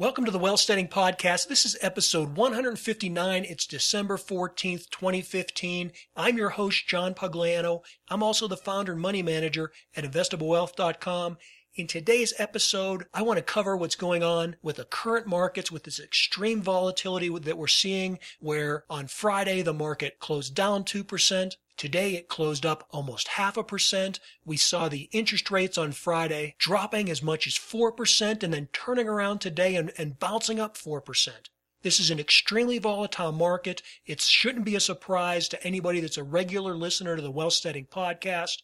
Welcome to the Wealthsteading Podcast. This is episode 159. It's December 14th, 2015. I'm your host, John Pugliano. I'm also the founder and money manager at investablewealth.com. In today's episode, I want to cover what's going on with the current markets with this extreme volatility that we're seeing where on Friday the market closed down 2%. Today it closed up almost half a percent. We saw the interest rates on Friday dropping as much as 4% and then turning around today and, and bouncing up 4%. This is an extremely volatile market. It shouldn't be a surprise to anybody that's a regular listener to the Wealthsteading podcast.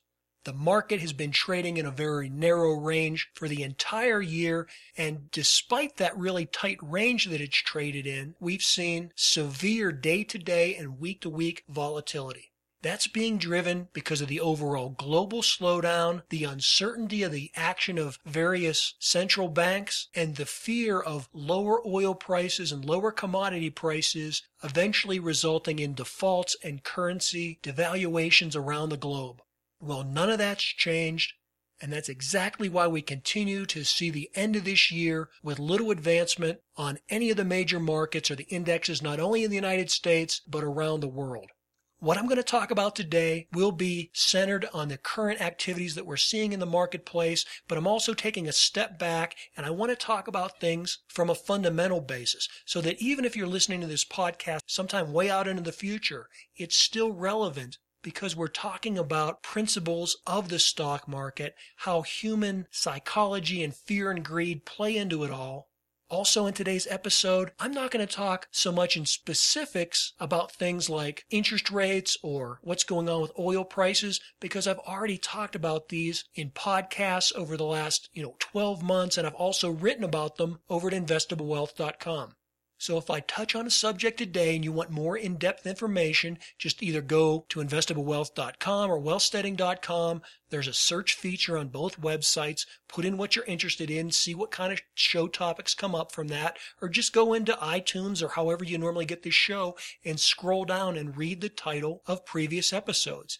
The market has been trading in a very narrow range for the entire year. And despite that really tight range that it's traded in, we've seen severe day to day and week to week volatility. That's being driven because of the overall global slowdown, the uncertainty of the action of various central banks, and the fear of lower oil prices and lower commodity prices eventually resulting in defaults and currency devaluations around the globe. Well, none of that's changed. And that's exactly why we continue to see the end of this year with little advancement on any of the major markets or the indexes, not only in the United States, but around the world. What I'm going to talk about today will be centered on the current activities that we're seeing in the marketplace, but I'm also taking a step back and I want to talk about things from a fundamental basis so that even if you're listening to this podcast sometime way out into the future, it's still relevant because we're talking about principles of the stock market, how human psychology and fear and greed play into it all, also, in today's episode, I'm not going to talk so much in specifics about things like interest rates or what's going on with oil prices because I've already talked about these in podcasts over the last, you know, 12 months and I've also written about them over at investablewealth.com. So if I touch on a subject today and you want more in-depth information, just either go to investablewealth.com or wealthsteading.com. There's a search feature on both websites. Put in what you're interested in, see what kind of show topics come up from that, or just go into iTunes or however you normally get this show and scroll down and read the title of previous episodes.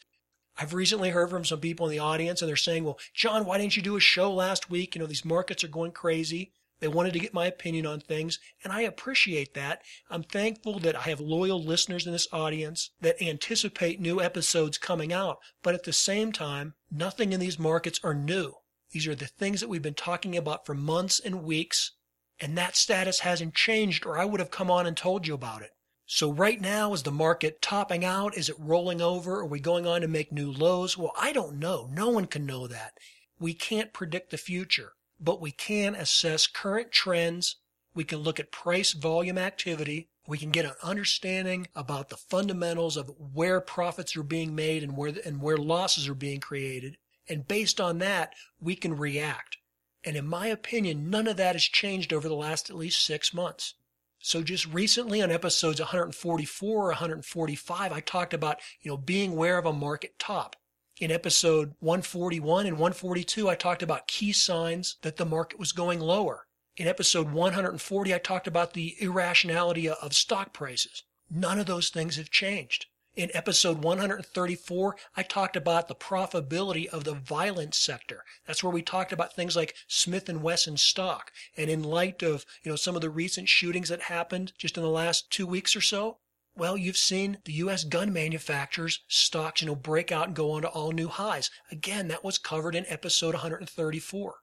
I've recently heard from some people in the audience and they're saying, well, John, why didn't you do a show last week? You know, these markets are going crazy. They wanted to get my opinion on things, and I appreciate that. I'm thankful that I have loyal listeners in this audience that anticipate new episodes coming out, but at the same time, nothing in these markets are new. These are the things that we've been talking about for months and weeks, and that status hasn't changed, or I would have come on and told you about it. So right now, is the market topping out? Is it rolling over? Are we going on to make new lows? Well, I don't know. No one can know that. We can't predict the future but we can assess current trends. We can look at price volume activity. We can get an understanding about the fundamentals of where profits are being made and where, and where losses are being created. And based on that, we can react. And in my opinion, none of that has changed over the last at least six months. So just recently on episodes 144 or 145, I talked about, you know, being aware of a market top. In episode 141 and 142, I talked about key signs that the market was going lower. In episode 140, I talked about the irrationality of stock prices. None of those things have changed. In episode 134, I talked about the profitability of the violent sector. That's where we talked about things like Smith & Wesson stock. And in light of, you know, some of the recent shootings that happened just in the last two weeks or so, well, you've seen the U.S. gun manufacturers' stocks, you know, break out and go on to all new highs. Again, that was covered in episode 134.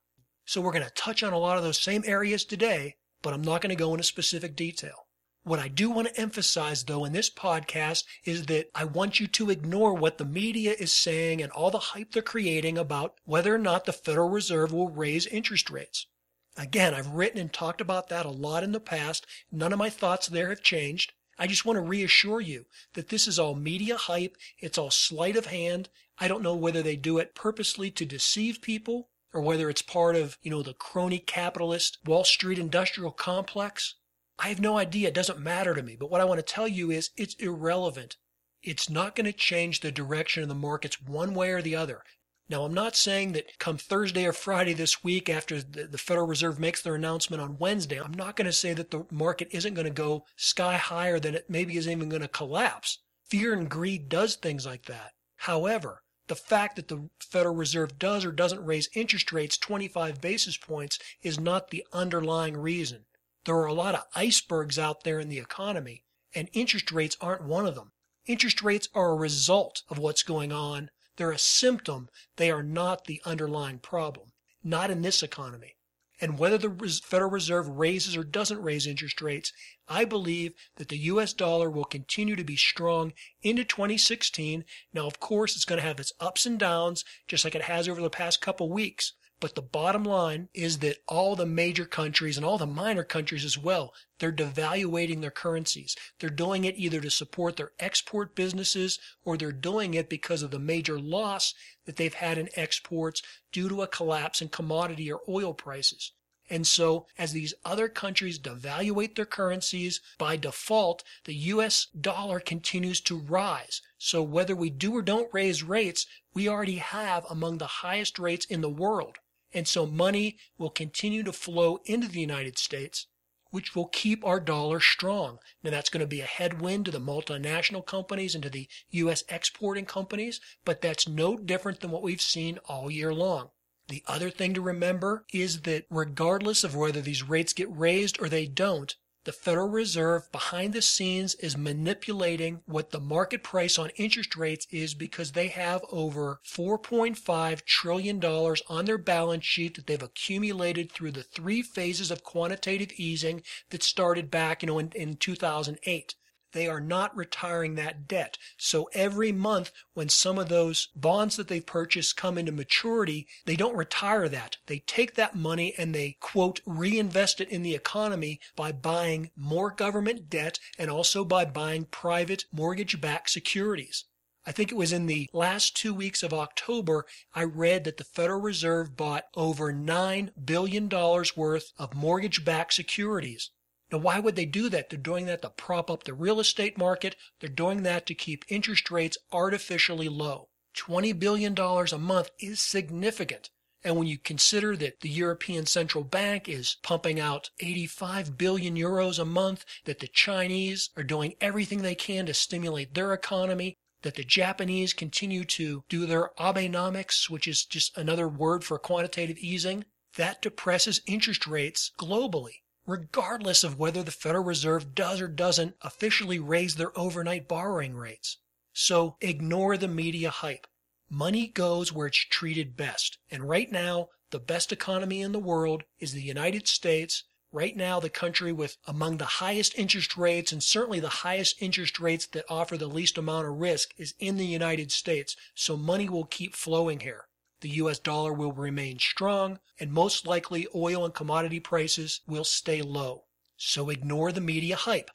So we're going to touch on a lot of those same areas today, but I'm not going to go into specific detail. What I do want to emphasize, though, in this podcast is that I want you to ignore what the media is saying and all the hype they're creating about whether or not the Federal Reserve will raise interest rates. Again, I've written and talked about that a lot in the past. None of my thoughts there have changed. I just want to reassure you that this is all media hype. It's all sleight of hand. I don't know whether they do it purposely to deceive people or whether it's part of, you know, the crony capitalist Wall Street industrial complex. I have no idea. It doesn't matter to me. But what I want to tell you is it's irrelevant. It's not going to change the direction of the markets one way or the other. Now, I'm not saying that come Thursday or Friday this week after the Federal Reserve makes their announcement on Wednesday, I'm not going to say that the market isn't going to go sky higher than it maybe isn't even going to collapse. Fear and greed does things like that. However, the fact that the Federal Reserve does or doesn't raise interest rates 25 basis points is not the underlying reason. There are a lot of icebergs out there in the economy, and interest rates aren't one of them. Interest rates are a result of what's going on. They're a symptom. They are not the underlying problem. Not in this economy. And whether the Federal Reserve raises or doesn't raise interest rates, I believe that the US dollar will continue to be strong into 2016. Now, of course, it's going to have its ups and downs, just like it has over the past couple weeks. But the bottom line is that all the major countries and all the minor countries as well, they're devaluating their currencies. They're doing it either to support their export businesses or they're doing it because of the major loss that they've had in exports due to a collapse in commodity or oil prices. And so, as these other countries devaluate their currencies, by default, the US dollar continues to rise. So, whether we do or don't raise rates, we already have among the highest rates in the world. And so money will continue to flow into the United States, which will keep our dollar strong. Now, that's going to be a headwind to the multinational companies and to the U.S. exporting companies, but that's no different than what we've seen all year long. The other thing to remember is that regardless of whether these rates get raised or they don't, the Federal Reserve behind the scenes is manipulating what the market price on interest rates is because they have over $4.5 trillion on their balance sheet that they've accumulated through the three phases of quantitative easing that started back you know, in, in 2008 they are not retiring that debt. So every month when some of those bonds that they've purchased come into maturity, they don't retire that. They take that money and they quote reinvest it in the economy by buying more government debt and also by buying private mortgage backed securities. I think it was in the last two weeks of October, I read that the Federal Reserve bought over $9 billion worth of mortgage backed securities. Now, why would they do that? They're doing that to prop up the real estate market. They're doing that to keep interest rates artificially low. $20 billion a month is significant. And when you consider that the European Central Bank is pumping out 85 billion euros a month, that the Chinese are doing everything they can to stimulate their economy, that the Japanese continue to do their Abenomics, which is just another word for quantitative easing, that depresses interest rates globally regardless of whether the Federal Reserve does or doesn't officially raise their overnight borrowing rates. So ignore the media hype. Money goes where it's treated best. And right now, the best economy in the world is the United States. Right now, the country with among the highest interest rates and certainly the highest interest rates that offer the least amount of risk is in the United States. So money will keep flowing here the US dollar will remain strong, and most likely oil and commodity prices will stay low. So ignore the media hype.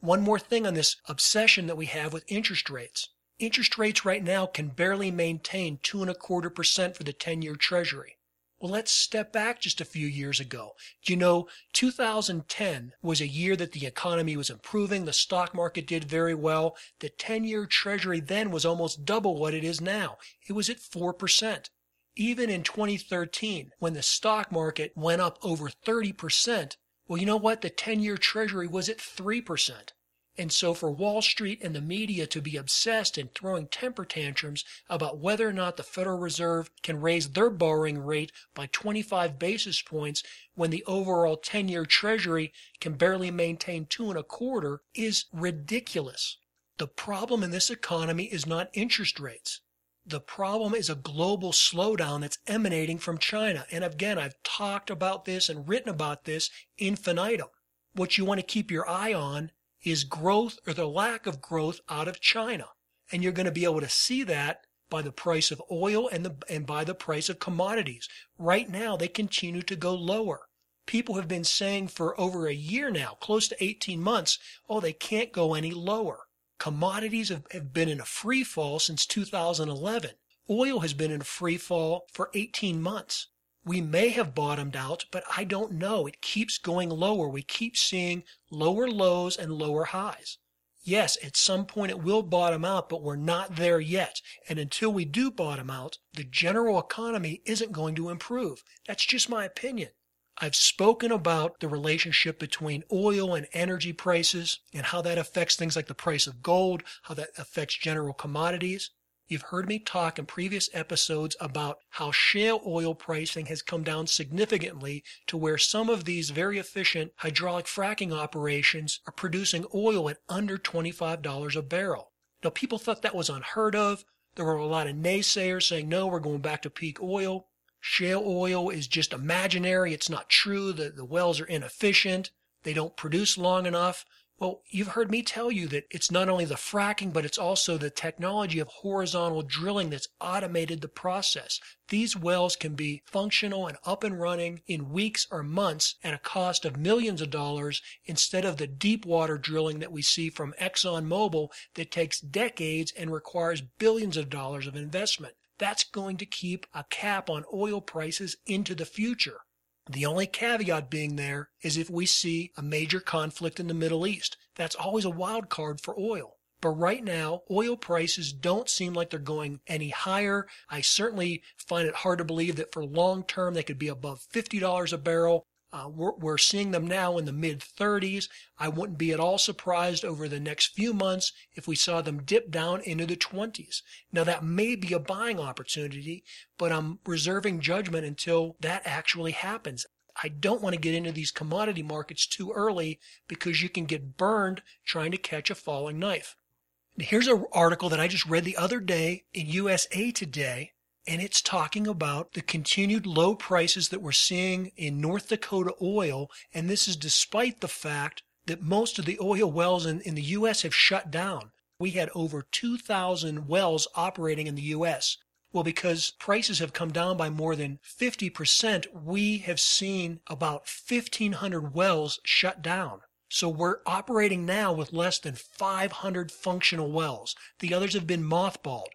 One more thing on this obsession that we have with interest rates. Interest rates right now can barely maintain two and a quarter percent for the 10 year treasury. Well, let's step back just a few years ago. Do you know, 2010 was a year that the economy was improving, the stock market did very well. The 10 year treasury then was almost double what it is now. It was at 4%. Even in 2013, when the stock market went up over 30%, well, you know what? The 10 year treasury was at 3%. And so for Wall Street and the media to be obsessed and throwing temper tantrums about whether or not the Federal Reserve can raise their borrowing rate by 25 basis points when the overall 10 year treasury can barely maintain two and a quarter is ridiculous. The problem in this economy is not interest rates. The problem is a global slowdown that's emanating from China. And again, I've talked about this and written about this infinitum. What you want to keep your eye on is growth or the lack of growth out of China. And you're going to be able to see that by the price of oil and, the, and by the price of commodities. Right now, they continue to go lower. People have been saying for over a year now, close to 18 months, oh, they can't go any lower. Commodities have, have been in a free fall since 2011. Oil has been in a free fall for 18 months. We may have bottomed out, but I don't know. It keeps going lower. We keep seeing lower lows and lower highs. Yes, at some point it will bottom out, but we're not there yet. And until we do bottom out, the general economy isn't going to improve. That's just my opinion. I've spoken about the relationship between oil and energy prices and how that affects things like the price of gold, how that affects general commodities. You've heard me talk in previous episodes about how shale oil pricing has come down significantly to where some of these very efficient hydraulic fracking operations are producing oil at under $25 a barrel. Now, people thought that was unheard of. There were a lot of naysayers saying, no, we're going back to peak oil. Shale oil is just imaginary. It's not true. The, the wells are inefficient. They don't produce long enough. Well, you've heard me tell you that it's not only the fracking, but it's also the technology of horizontal drilling that's automated the process. These wells can be functional and up and running in weeks or months at a cost of millions of dollars instead of the deep water drilling that we see from ExxonMobil that takes decades and requires billions of dollars of investment. That's going to keep a cap on oil prices into the future. The only caveat being there is if we see a major conflict in the Middle East. That's always a wild card for oil. But right now, oil prices don't seem like they're going any higher. I certainly find it hard to believe that for long term they could be above $50 a barrel. Uh, we're, we're seeing them now in the mid 30s. I wouldn't be at all surprised over the next few months if we saw them dip down into the 20s. Now, that may be a buying opportunity, but I'm reserving judgment until that actually happens. I don't want to get into these commodity markets too early because you can get burned trying to catch a falling knife. Here's an article that I just read the other day in USA Today and it's talking about the continued low prices that we're seeing in North Dakota oil. And this is despite the fact that most of the oil wells in, in the U.S. have shut down. We had over 2,000 wells operating in the U.S. Well, because prices have come down by more than 50%, we have seen about 1,500 wells shut down. So we're operating now with less than 500 functional wells. The others have been mothballed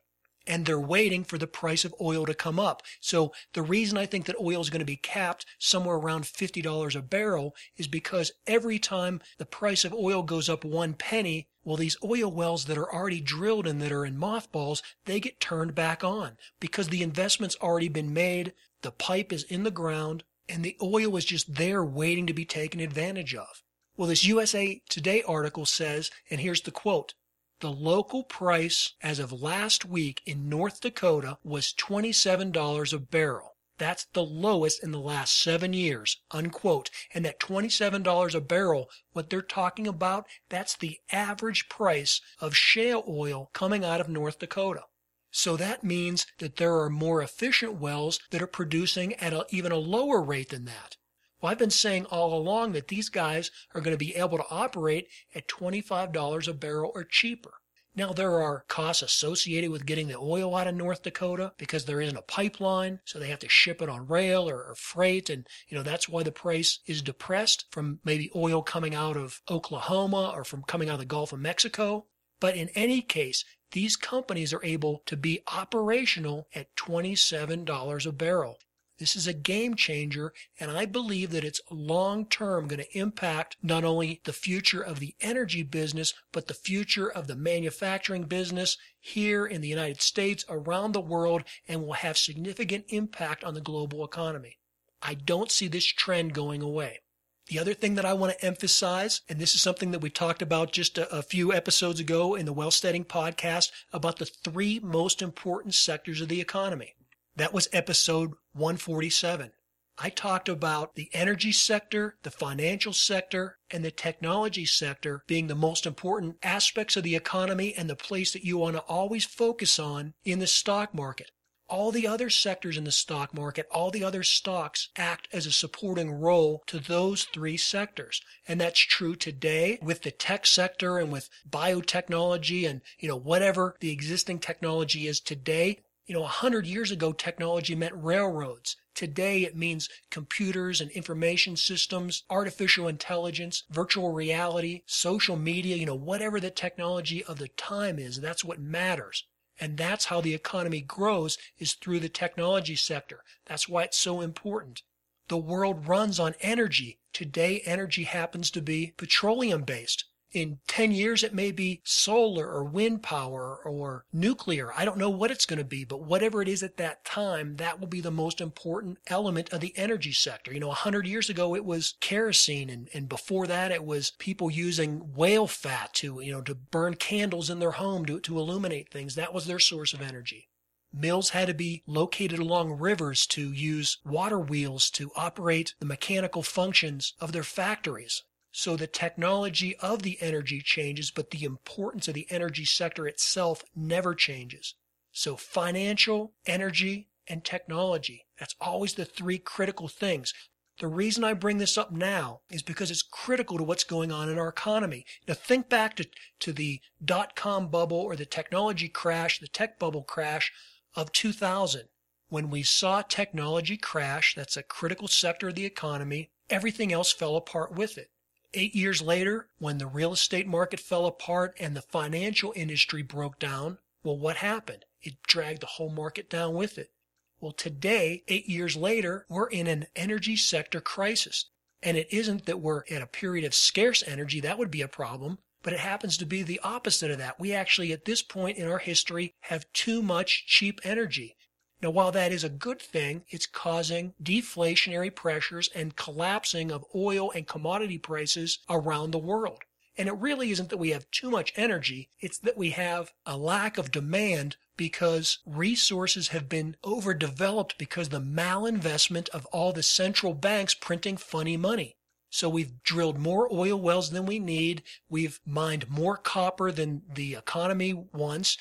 and they're waiting for the price of oil to come up. So the reason I think that oil is going to be capped somewhere around $50 a barrel is because every time the price of oil goes up one penny, well, these oil wells that are already drilled and that are in mothballs, they get turned back on because the investment's already been made. The pipe is in the ground and the oil is just there waiting to be taken advantage of. Well, this USA Today article says, and here's the quote, the local price as of last week in North Dakota was $27 a barrel. That's the lowest in the last seven years, unquote. And that $27 a barrel, what they're talking about, that's the average price of shale oil coming out of North Dakota. So that means that there are more efficient wells that are producing at a, even a lower rate than that. Well, I've been saying all along that these guys are going to be able to operate at $25 a barrel or cheaper. Now, there are costs associated with getting the oil out of North Dakota because there isn't a pipeline, so they have to ship it on rail or, or, freight, and you know that's why the price is depressed from maybe oil coming out of Oklahoma or from coming out of the Gulf of Mexico. But in any case, these companies are able to be operational at $27 a barrel. This is a game changer, and I believe that it's long term going to impact not only the future of the energy business, but the future of the manufacturing business here in the United States, around the world, and will have significant impact on the global economy. I don't see this trend going away. The other thing that I want to emphasize, and this is something that we talked about just a, a, few episodes ago in the Wealthsteading podcast about the three most important sectors of the economy. That was episode 147. I talked about the energy sector, the financial sector, and the technology sector being the most important aspects of the economy and the place that you want to always focus on in the stock market. All the other sectors in the stock market, all the other stocks act as a supporting role to those three sectors. And that's true today with the tech sector and with biotechnology and, you know, whatever the existing technology is today. You know, a hundred years ago, technology meant railroads. Today, it means computers and information systems, artificial intelligence, virtual reality, social media, you know, whatever the technology of the time is, that's what matters. And that's how the economy grows is through the technology sector. That's why it's so important. The world runs on energy. Today, energy happens to be petroleum based. In 10 years, it may be solar or wind power or nuclear. I don't know what it's going to be, but whatever it is at that time, that will be the most important element of the energy sector. You know, 100 years ago, it was kerosene, and, and before that, it was people using whale fat to, you know, to burn candles in their home to, to illuminate things. That was their source of energy. Mills had to be located along rivers to use water wheels to operate the mechanical functions of their factories. So the technology of the energy changes, but the importance of the energy sector itself never changes. So financial, energy, and technology. That's always the three critical things. The reason I bring this up now is because it's critical to what's going on in our economy. Now think back to, to the dot com bubble or the technology crash, the tech bubble crash of 2000. When we saw technology crash, that's a critical sector of the economy, everything else fell apart with it. Eight years later, when the real estate market fell apart and the financial industry broke down, well, what happened? It dragged the whole market down with it. Well, today, eight years later, we're in an energy sector crisis. And it isn't that we're in a period of scarce energy, that would be a problem, but it happens to be the opposite of that. We actually, at this point in our history, have too much cheap energy. Now, while that is a good thing, it's causing deflationary pressures and collapsing of oil and commodity prices around the world. And it really isn't that we have too much energy, it's that we have a lack of demand because resources have been overdeveloped because the malinvestment of all the central banks printing funny money. So we've drilled more oil wells than we need. We've mined more copper than the economy wants.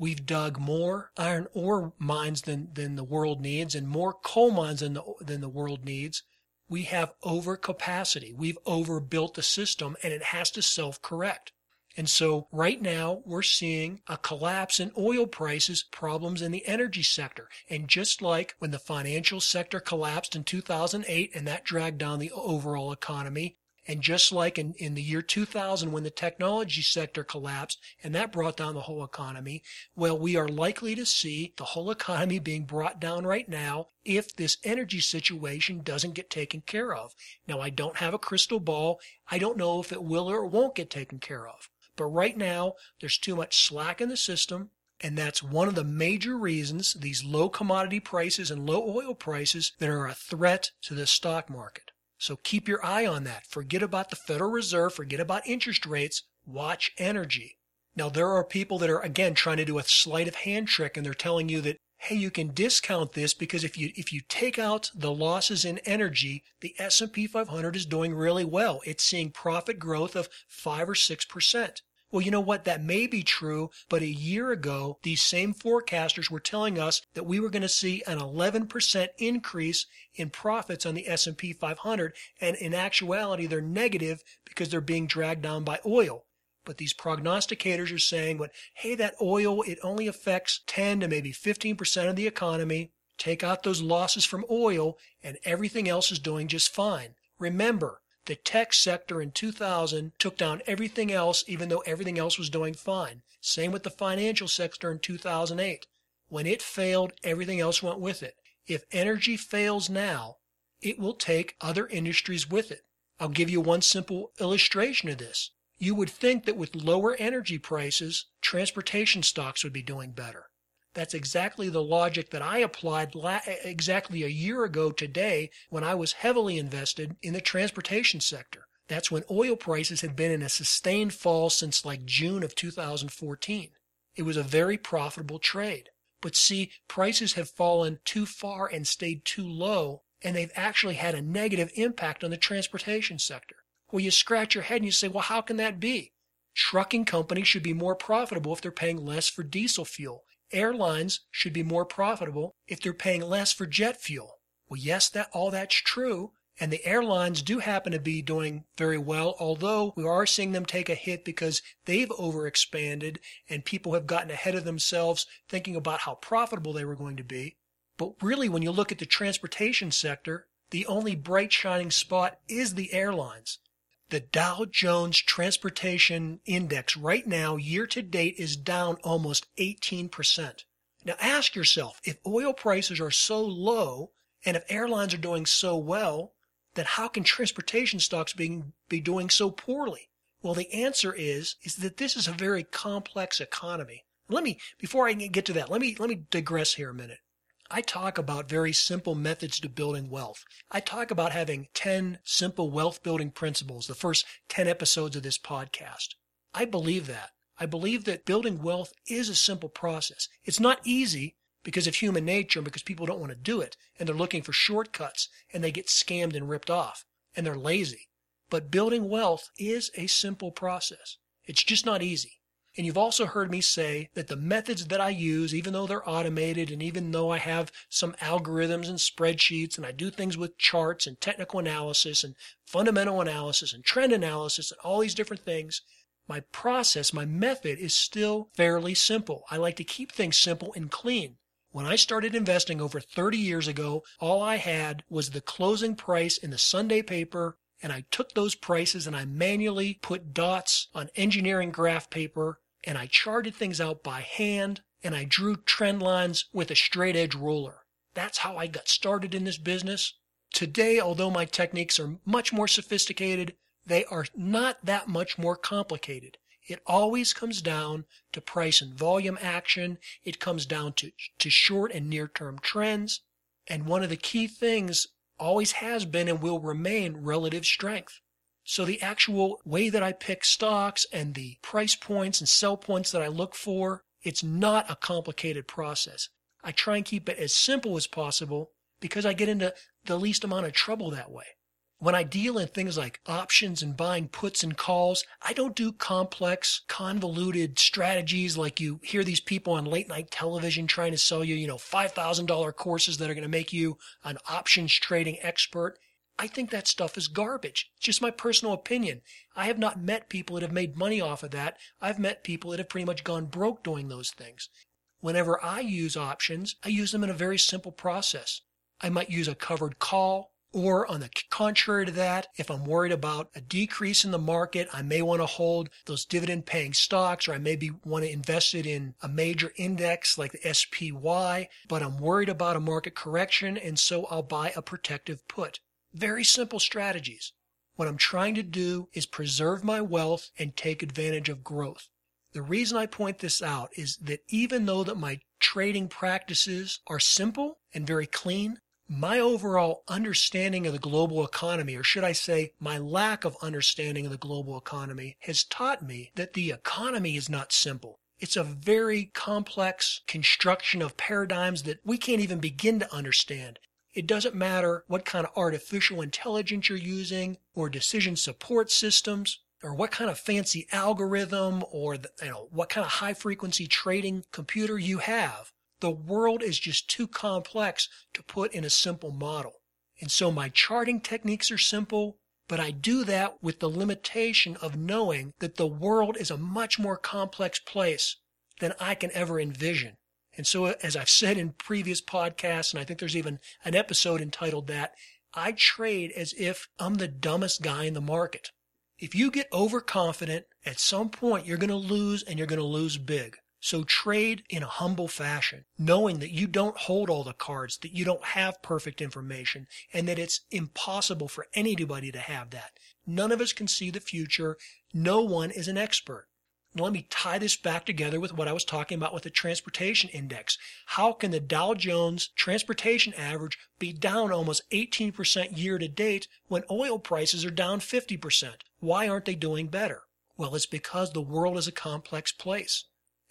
We've dug more iron ore mines than, than the world needs and more coal mines than the, than the world needs. We have overcapacity. We've overbuilt the system and it has to self correct. And so right now we're seeing a collapse in oil prices, problems in the energy sector. And just like when the financial sector collapsed in 2008 and that dragged down the overall economy, and just like in, in the year 2000 when the technology sector collapsed and that brought down the whole economy, well, we are likely to see the whole economy being brought down right now if this energy situation doesn't get taken care of. Now, I don't have a crystal ball. I don't know if it will or it won't get taken care of. But right now, there's too much slack in the system. And that's one of the major reasons these low commodity prices and low oil prices that are a threat to the stock market. So keep your eye on that. Forget about the Federal Reserve, forget about interest rates, watch energy. Now, there are people that are, again, trying to do a sleight of hand trick and they're telling you that, hey, you can discount this because if you, if you take out the losses in energy, the S&P 500 is doing really well. It's seeing profit growth of 5 or 6%. Well, you know what? That may be true, but a year ago, these same forecasters were telling us that we were going to see an 11% increase in profits on the S&P 500, and in actuality, they're negative because they're being dragged down by oil. But these prognosticators are saying, "What? hey, that oil, it only affects 10 to maybe 15% of the economy. Take out those losses from oil, and everything else is doing just fine. Remember, the tech sector in 2000 took down everything else, even though everything else was doing fine. Same with the financial sector in 2008. When it failed, everything else went with it. If energy fails now, it will take other industries with it. I'll give you one simple illustration of this. You would think that with lower energy prices, transportation stocks would be doing better. That's exactly the logic that I applied la- exactly a year ago today when I was heavily invested in the transportation sector. That's when oil prices had been in a sustained fall since like June of 2014. It was a very profitable trade. But see, prices have fallen too far and stayed too low, and they've actually had a negative impact on the transportation sector. Well, you scratch your head and you say, well, how can that be? Trucking companies should be more profitable if they're paying less for diesel fuel airlines should be more profitable if they're paying less for jet fuel. Well, yes, that all that's true. And the airlines do happen to be doing very well, although we are seeing them take a hit because they've overexpanded and people have gotten ahead of themselves thinking about how profitable they were going to be. But really, when you look at the transportation sector, the only bright shining spot is the airlines. The Dow Jones Transportation Index right now, year to date, is down almost 18%. Now ask yourself, if oil prices are so low and if airlines are doing so well, then how can transportation stocks be, be doing so poorly? Well, the answer is is that this is a very complex economy. Let me before I get to that, let me let me digress here a minute. I talk about very simple methods to building wealth. I talk about having 10 simple wealth building principles, the first 10 episodes of this podcast. I believe that. I believe that building wealth is a simple process. It's not easy because of human nature, and because people don't want to do it, and they're looking for shortcuts, and they get scammed and ripped off, and they're lazy. But building wealth is a simple process. It's just not easy. And you've also heard me say that the methods that I use, even though they're automated and even though I have some algorithms and spreadsheets and I do things with charts and technical analysis and fundamental analysis and trend analysis and all these different things, my process, my method is still fairly simple. I like to keep things simple and clean. When I started investing over 30 years ago, all I had was the closing price in the Sunday paper and I took those prices and I manually put dots on engineering graph paper and I charted things out by hand and I drew trend lines with a straight edge ruler. That's how I got started in this business. Today, although my techniques are much more sophisticated, they are not that much more complicated. It always comes down to price and volume action. It comes down to, to short and near term trends. And one of the key things always has been and will remain relative strength. So the actual way that I pick stocks and the price points and sell points that I look for, it's not a complicated process. I try and keep it as simple as possible because I get into the least amount of trouble that way. When I deal in things like options and buying puts and calls, I don't do complex, convoluted strategies like you hear these people on late night television trying to sell you, you know, $5,000 courses that are going to make you an options trading expert. I think that stuff is garbage. It's just my personal opinion. I have not met people that have made money off of that. I've met people that have pretty much gone broke doing those things. Whenever I use options, I use them in a very simple process. I might use a covered call, or on the contrary to that, if I'm worried about a decrease in the market, I may want to hold those dividend paying stocks or I maybe want to invest it in a major index like the SPY, but I'm worried about a market correction and so I'll buy a protective put. Very simple strategies. What I'm trying to do is preserve my wealth and take advantage of growth. The reason I point this out is that even though that my trading practices are simple and very clean, my overall understanding of the global economy, or should I say, my lack of understanding of the global economy, has taught me that the economy is not simple. It's a very complex construction of paradigms that we can't even begin to understand. It doesn't matter what kind of artificial intelligence you're using, or decision support systems, or what kind of fancy algorithm, or the, you know, what kind of high frequency trading computer you have. The world is just too complex to put in a simple model. And so my charting techniques are simple, but I do that with the limitation of knowing that the world is a much more complex place than I can ever envision. And so, uh, as I've said in previous podcasts, and I think there's even an episode entitled that, I trade as if I'm the dumbest guy in the market. If you get overconfident, at some point you're going to lose and you're going to lose big. So trade in a humble fashion, knowing that you don't hold all the cards, that you don't have perfect information, and that it's impossible for anybody to have that. None of us can see the future. No one is an expert. Let me tie this back together with what I was talking about with the transportation index. How can the Dow Jones transportation average be down almost 18% year to date when oil prices are down 50%? Why aren't they doing better? Well, it's because the world is a complex place.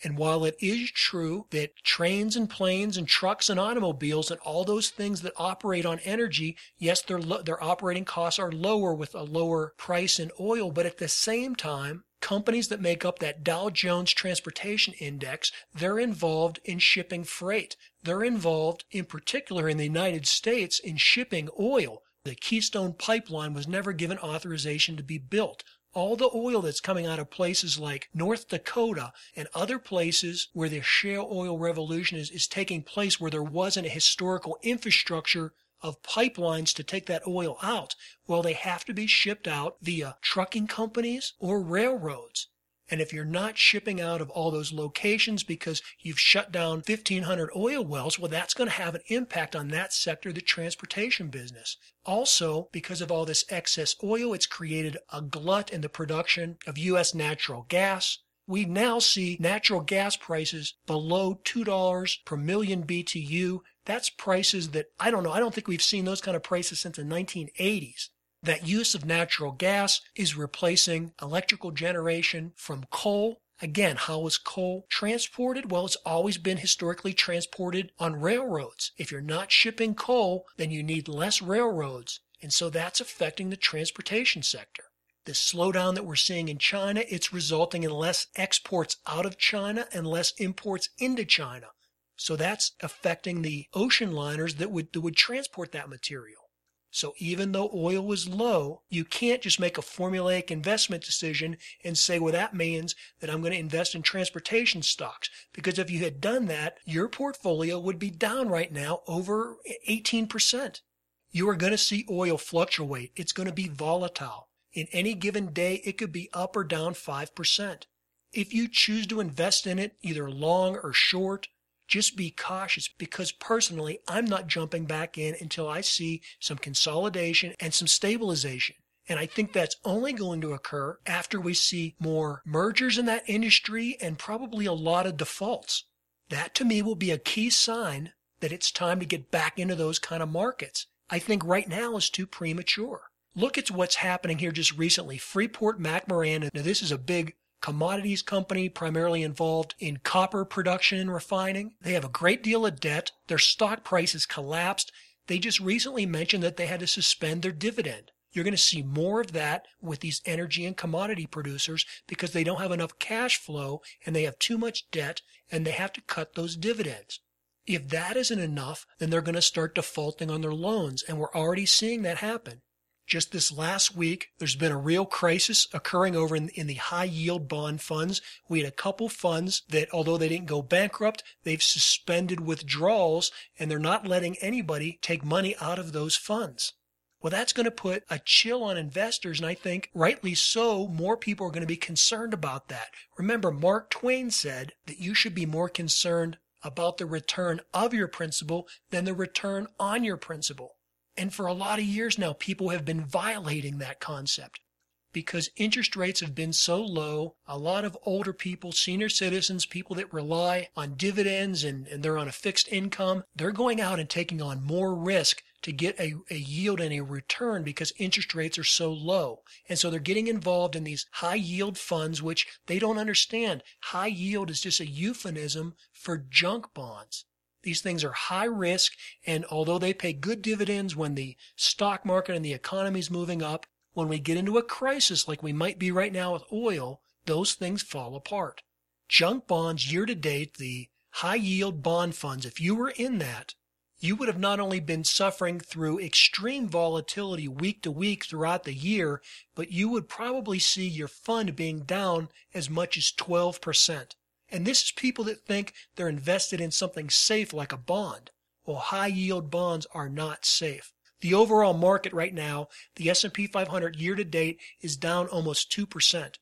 And while it is true that trains and planes and trucks and automobiles and all those things that operate on energy, yes, their, their operating costs are lower with a lower price in oil, but at the same time, companies that make up that Dow Jones Transportation Index, they're involved in shipping freight. They're involved, in particular in the United States, in shipping oil. The Keystone Pipeline was never given authorization to be built all the oil that's coming out of places like North Dakota and other places where the shale oil revolution is, is taking place where there wasn't a historical infrastructure of pipelines to take that oil out, well, they have to be shipped out via trucking companies or railroads. And if you're not shipping out of all those locations because you've shut down 1,500 oil wells, well, that's going to have an impact on that sector, the transportation business. Also, because of all this excess oil, it's created a glut in the production of U.S. natural gas. We now see natural gas prices below $2 per million BTU. That's prices that I don't know. I don't think we've seen those kind of prices since the 1980s that use of natural gas is replacing electrical generation from coal. Again, how is coal transported? Well, it's always been historically transported on railroads. If you're not shipping coal, then you need less railroads. And so that's affecting the transportation sector. The slowdown that we're seeing in China, it's resulting in less exports out of China and less imports into China. So that's affecting the ocean liners that would, that would transport that material. So even though oil was low, you can't just make a formulaic investment decision and say, well, that means that I'm going to invest in transportation stocks. Because if you had done that, your portfolio would be down right now over 18%. You are going to see oil fluctuate. It's going to be volatile. In any given day, it could be up or down 5%. If you choose to invest in it, either long or short, just be cautious because personally, I'm not jumping back in until I see some consolidation and some stabilization. And I think that's only going to occur after we see more mergers in that industry and probably a lot of defaults. That to me will be a key sign that it's time to get back into those kind of markets. I think right now is too premature. Look at what's happening here just recently. Freeport McMoran, now this is a big commodities company primarily involved in copper production and refining. They have a great deal of debt. Their stock price has collapsed. They just recently mentioned that they had to suspend their dividend. You're going to see more of that with these energy and commodity producers because they don't have enough cash flow and they have too much debt and they have to cut those dividends. If that isn't enough, then they're going to start defaulting on their loans, and we're already seeing that happen. Just this last week, there's been a real crisis occurring over in, in, the high yield bond funds. We had a couple funds that, although they didn't go bankrupt, they've suspended withdrawals and they're not letting anybody take money out of those funds. Well, that's going to put a chill on investors, and I think rightly so, more people are going to be concerned about that. Remember, Mark Twain said that you should be more concerned about the return of your principal than the return on your principal. And for a lot of years now, people have been violating that concept because interest rates have been so low. A lot of older people, senior citizens, people that rely on dividends and, and they're on a fixed income, they're going out and taking on more risk to get a, a yield and a return because interest rates are so low. And so they're getting involved in these high yield funds, which they don't understand. High yield is just a euphemism for junk bonds. These things are high risk, and although they pay good dividends when the stock market and the economy is moving up, when we get into a crisis like we might be right now with oil, those things fall apart. Junk bonds year to date, the high yield bond funds, if you were in that, you would have not only been suffering through extreme volatility week to week throughout the year, but you would probably see your fund being down as much as 12%. And this is people that think they're invested in something safe like a bond. Well, high yield bonds are not safe. The overall market right now, the S&P 500 year to date is down almost 2%.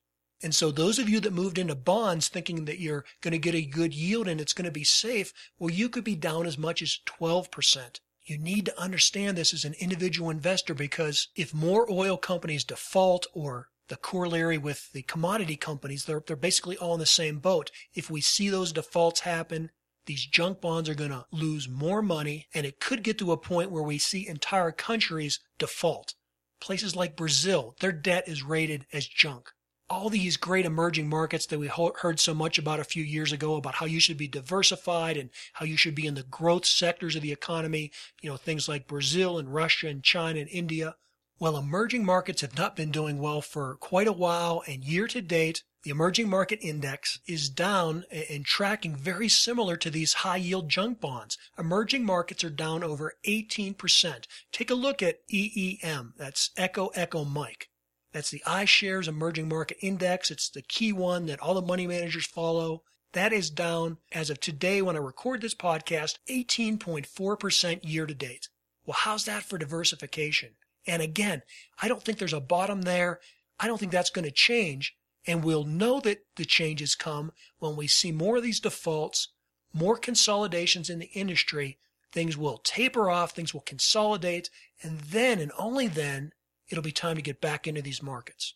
And so those of you that moved into bonds thinking that you're going to get a good yield and it's going to be safe, well, you could be down as much as 12%. You need to understand this as an individual investor because if more oil companies default or the corollary with the commodity companies, they're, they're basically all in the same boat. If we see those defaults happen, these junk bonds are going to lose more money, and it could get to a point where we see entire countries default. Places like Brazil, their debt is rated as junk. All these great emerging markets that we heard so much about a few years ago about how you should be diversified and how you should be in the growth sectors of the economy, you know, things like Brazil and Russia and China and India. Well, emerging markets have not been doing well for quite a while, and year to date, the emerging market index is down and tracking very similar to these high yield junk bonds. Emerging markets are down over 18%. Take a look at EEM. That's Echo Echo Mike. That's the iShares Emerging Market Index. It's the key one that all the money managers follow. That is down as of today when I record this podcast, 18.4% year to date. Well, how's that for diversification? And again, I don't think there's a bottom there. I don't think that's going to change. And we'll know that the changes come when we see more of these defaults, more consolidations in the industry. Things will taper off, things will consolidate, and then and only then it'll be time to get back into these markets.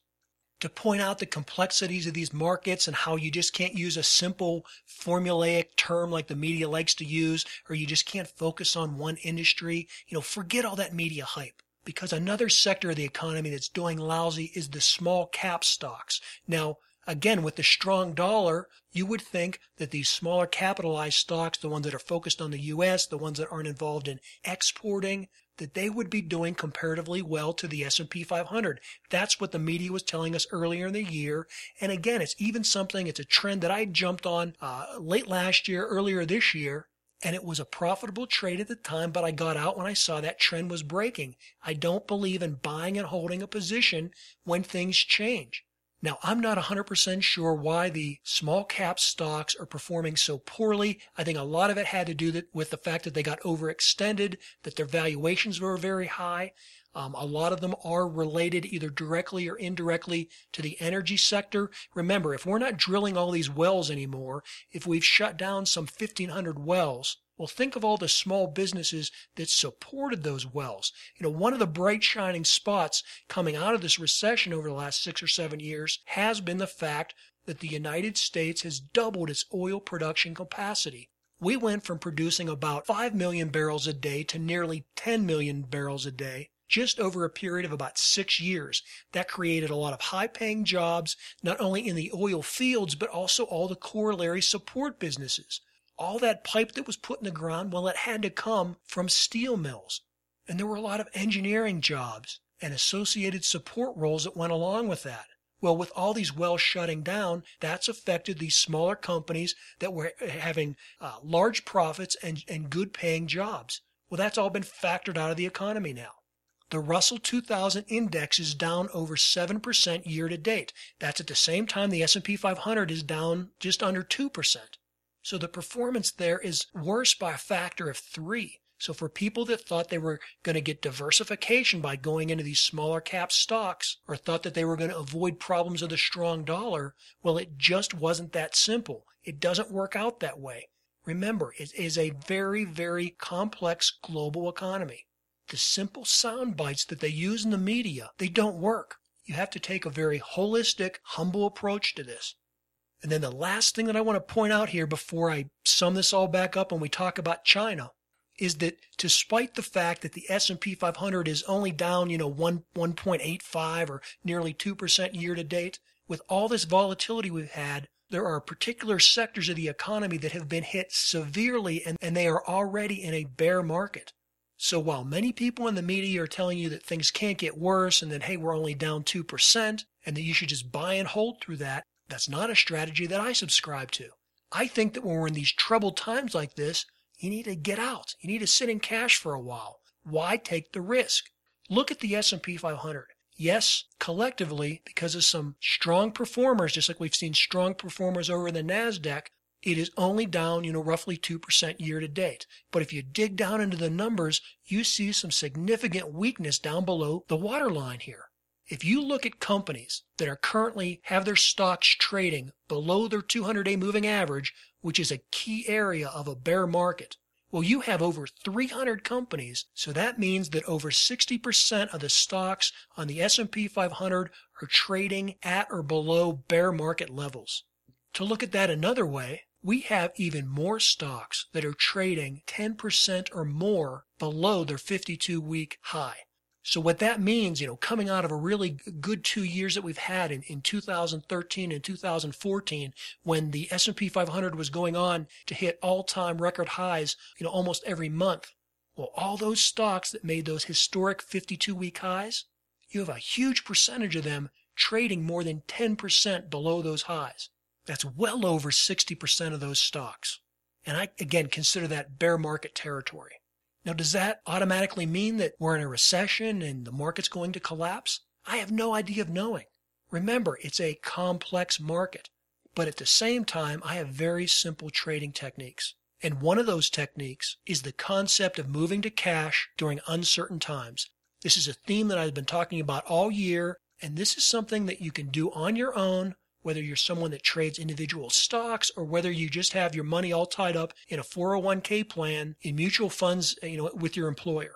To point out the complexities of these markets and how you just can't use a simple formulaic term like the media likes to use, or you just can't focus on one industry, you know, forget all that media hype because another sector of the economy that's doing lousy is the small cap stocks. Now, again, with the strong dollar, you would think that these smaller capitalized stocks, the ones that are focused on the U.S., the ones that aren't involved in exporting, that they would be doing comparatively well to the S&P 500. That's what the media was telling us earlier in the year. And again, it's even something, it's a trend that I jumped on uh, late last year, earlier this year, and it was a profitable trade at the time, but I got out when I saw that trend was breaking. I don't believe in buying and holding a position when things change. Now, I'm not 100% sure why the small cap stocks are performing so poorly. I think a lot of it had to do with the fact that they got overextended, that their valuations were very high. Um, a lot of them are related either directly or indirectly to the energy sector. Remember, if we're not drilling all these wells anymore, if we've shut down some 1,500 wells, well, think of all the small businesses that supported those wells. You know, one of the bright shining spots coming out of this recession over the last six or seven years has been the fact that the United States has doubled its oil production capacity. We went from producing about 5 million barrels a day to nearly 10 million barrels a day just over a period of about six years. That created a lot of high paying jobs, not only in the oil fields, but also all the corollary support businesses. All that pipe that was put in the ground, well, it had to come from steel mills. And there were a lot of engineering jobs and associated support roles that went along with that. Well, with all these wells shutting down, that's affected these smaller companies that were having uh, large profits and, and good paying jobs. Well, that's all been factored out of the economy now. The Russell 2000 index is down over 7% year to date. That's at the same time the S&P 500 is down just under 2%. So the performance there is worse by a factor of 3. So for people that thought they were going to get diversification by going into these smaller cap stocks or thought that they were going to avoid problems of the strong dollar, well, it just wasn't that simple. It doesn't work out that way. Remember, it is a very, very complex global economy the simple sound bites that they use in the media, they don't work. You have to take a very holistic, humble approach to this. And then the last thing that I want to point out here before I sum this all back up and we talk about China is that despite the fact that the S&P 500 is only down, you know, 1 1.85 or nearly 2% year to date, with all this volatility we've had, there are particular sectors of the economy that have been hit severely and, and they are already in a bear market. So while many people in the media are telling you that things can't get worse and that, hey, we're only down 2% and that you should just buy and hold through that, that's not a strategy that I subscribe to. I think that when we're in these troubled times like this, you need to get out. You need to sit in cash for a while. Why take the risk? Look at the S&P 500. Yes, collectively, because of some strong performers, just like we've seen strong performers over in the NASDAQ, it is only down, you know, roughly 2% year to date. But if you dig down into the numbers, you see some significant weakness down below the waterline here. If you look at companies that are currently have their stocks trading below their 200 day moving average, which is a key area of a bear market, well, you have over 300 companies, so that means that over 60% of the stocks on the S&P 500 are trading at or below bear market levels. To look at that another way, we have even more stocks that are trading 10% or more below their 52 week high. So what that means, you know, coming out of a really good two years that we've had in, in 2013 and 2014, when the S&P 500 was going on to hit all-time record highs, you know, almost every month. Well, all those stocks that made those historic 52 week highs, you have a huge percentage of them trading more than 10% below those highs. That's well over 60% of those stocks. And I, again, consider that bear market territory. Now, does that automatically mean that we're in a recession and the market's going to collapse? I have no idea of knowing. Remember, it's a complex market. But at the same time, I have very simple trading techniques. And one of those techniques is the concept of moving to cash during uncertain times. This is a theme that I've been talking about all year, and this is something that you can do on your own whether you're someone that trades individual stocks or whether you just have your money all tied up in a 401k plan in mutual funds, you know, with your employer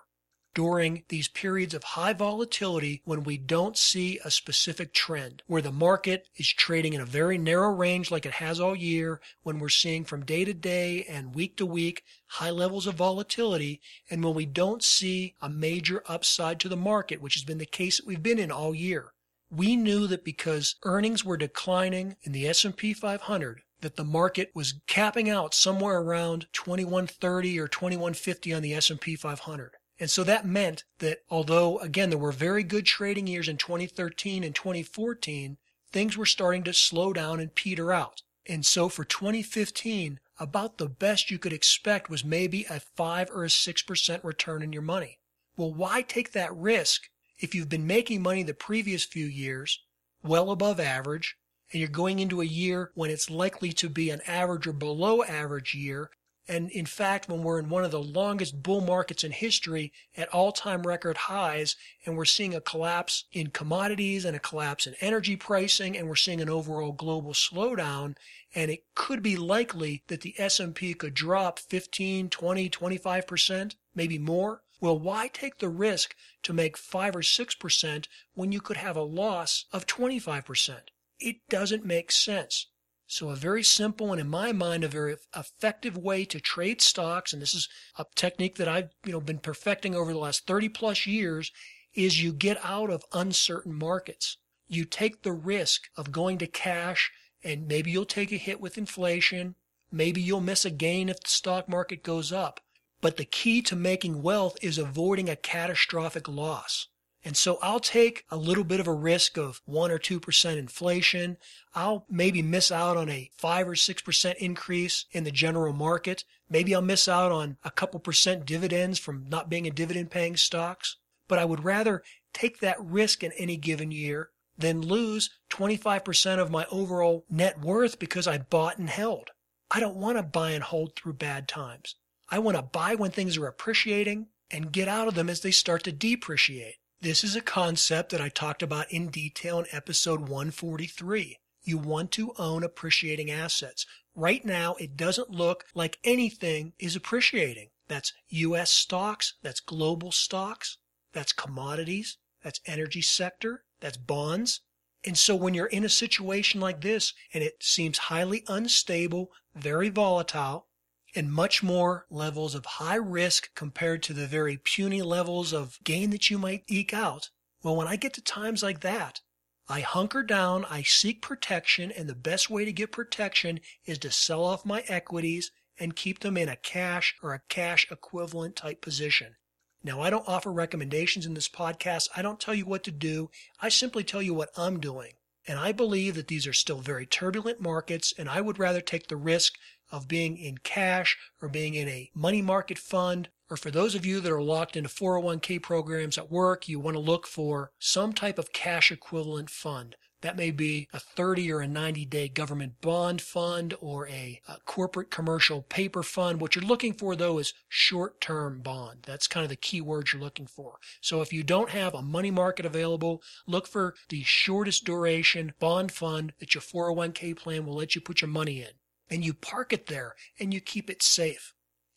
during these periods of high volatility when we don't see a specific trend, where the market is trading in a very narrow range like it has all year, when we're seeing from day to day and week to week high levels of volatility, and when we don't see a major upside to the market, which has been the case that we've been in all year. We knew that because earnings were declining in the S&P 500, that the market was capping out somewhere around 2130 or 2150 on the S&P 500. And so that meant that although, again, there were very good trading years in 2013 and 2014, things were starting to slow down and peter out. And so for 2015, about the best you could expect was maybe a 5 or a 6% return in your money. Well, why take that risk if you've been making money the previous few years, well above average, and you're going into a year when it's likely to be an average or below average year and in fact, when we're in one of the longest bull markets in history at all time record highs, and we're seeing a collapse in commodities and a collapse in energy pricing, and we're seeing an overall global slowdown, and it could be likely that the S&P could drop 15, 20, 25%, maybe more. Well, why take the risk to make 5 or 6% when you could have a loss of 25%? It doesn't make sense. So a very simple and in my mind a very effective way to trade stocks and this is a technique that I've you know been perfecting over the last 30 plus years is you get out of uncertain markets. You take the risk of going to cash and maybe you'll take a hit with inflation, maybe you'll miss a gain if the stock market goes up. But the key to making wealth is avoiding a catastrophic loss. And so I'll take a little bit of a risk of 1 or 2% inflation. I'll maybe miss out on a 5 or 6% increase in the general market. Maybe I'll miss out on a couple percent dividends from not being in dividend paying stocks. But I would rather take that risk in any given year than lose 25% of my overall net worth because I bought and held. I don't want to buy and hold through bad times. I want to buy when things are appreciating and get out of them as they start to depreciate. This is a concept that I talked about in detail in episode 143. You want to own appreciating assets. Right now, it doesn't look like anything is appreciating. That's U.S. stocks, that's global stocks, that's commodities, that's energy sector, that's bonds. And so when you're in a situation like this and it seems highly unstable, very volatile, and much more levels of high risk compared to the very puny levels of gain that you might eke out. Well, when I get to times like that, I hunker down, I seek protection, and the best way to get protection is to sell off my equities and keep them in a cash or a cash equivalent type position. Now, I don't offer recommendations in this podcast. I don't tell you what to do. I simply tell you what I'm doing. And I believe that these are still very turbulent markets, and I would rather take the risk of being in cash or being in a money market fund. Or for those of you that are locked into 401k programs at work, you want to look for some type of cash equivalent fund. That may be a 30 or a 90 day government bond fund or a, a, corporate commercial paper fund. What you're looking for though is short term bond. That's kind of the key word you're looking for. So if you don't have a money market available, look for the shortest duration bond fund that your 401k plan will let you put your money in and you park it there and you keep it safe.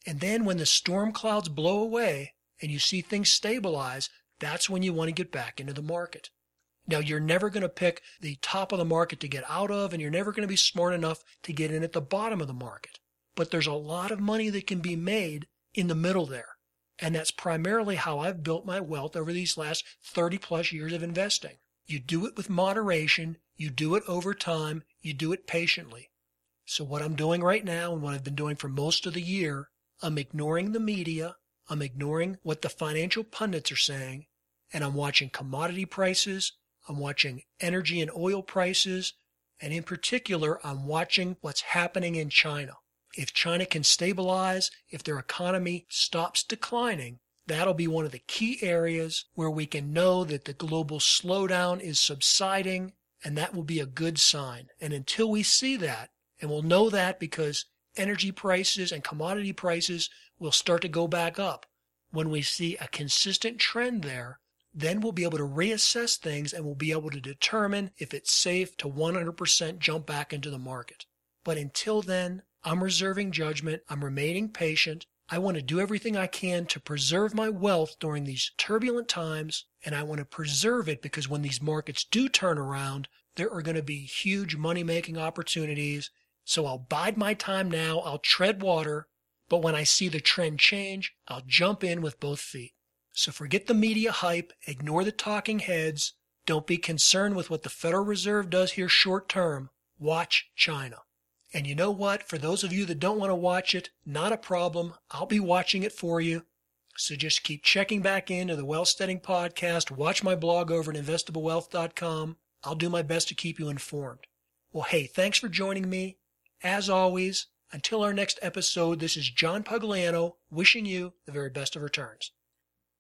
And then when the storm clouds blow away and you see things stabilize, that's when you want to get back into the market. Now, you're never going to pick the top of the market to get out of, and you're never going to be smart enough to get in at the bottom of the market. But there's a lot of money that can be made in the middle there. And that's primarily how I've built my wealth over these last 30 plus years of investing. You do it with moderation, you do it over time, you do it patiently. So what I'm doing right now and what I've been doing for most of the year, I'm ignoring the media. I'm ignoring what the financial pundits are saying. And I'm watching commodity prices. I'm watching energy and oil prices. And in particular, I'm watching what's happening in China. If China can stabilize, if their economy stops declining, that'll be one of the key areas where we can know that the global slowdown is subsiding, and that will be a good sign. And until we see that, and we'll know that because energy prices and commodity prices will start to go back up. When we see a consistent trend there, then we'll be able to reassess things and we'll be able to determine if it's safe to 100% jump back into the market. But until then, I'm reserving judgment. I'm remaining patient. I want to do everything I can to preserve my wealth during these turbulent times, and I want to preserve it because when these markets do turn around, there are going to be huge money making opportunities. So I'll bide my time now, I'll tread water, but when I see the trend change, I'll jump in with both feet. So forget the media hype, ignore the talking heads, don't be concerned with what the Federal Reserve does here short term. Watch China. And you know what? For those of you that don't want to watch it, not a problem. I'll be watching it for you. So just keep checking back into the Wealthsteading podcast. Watch my blog over at investablewealth.com. I'll do my best to keep you informed. Well, hey, thanks for joining me. As always, until our next episode, this is John Pugliano wishing you the very best of returns.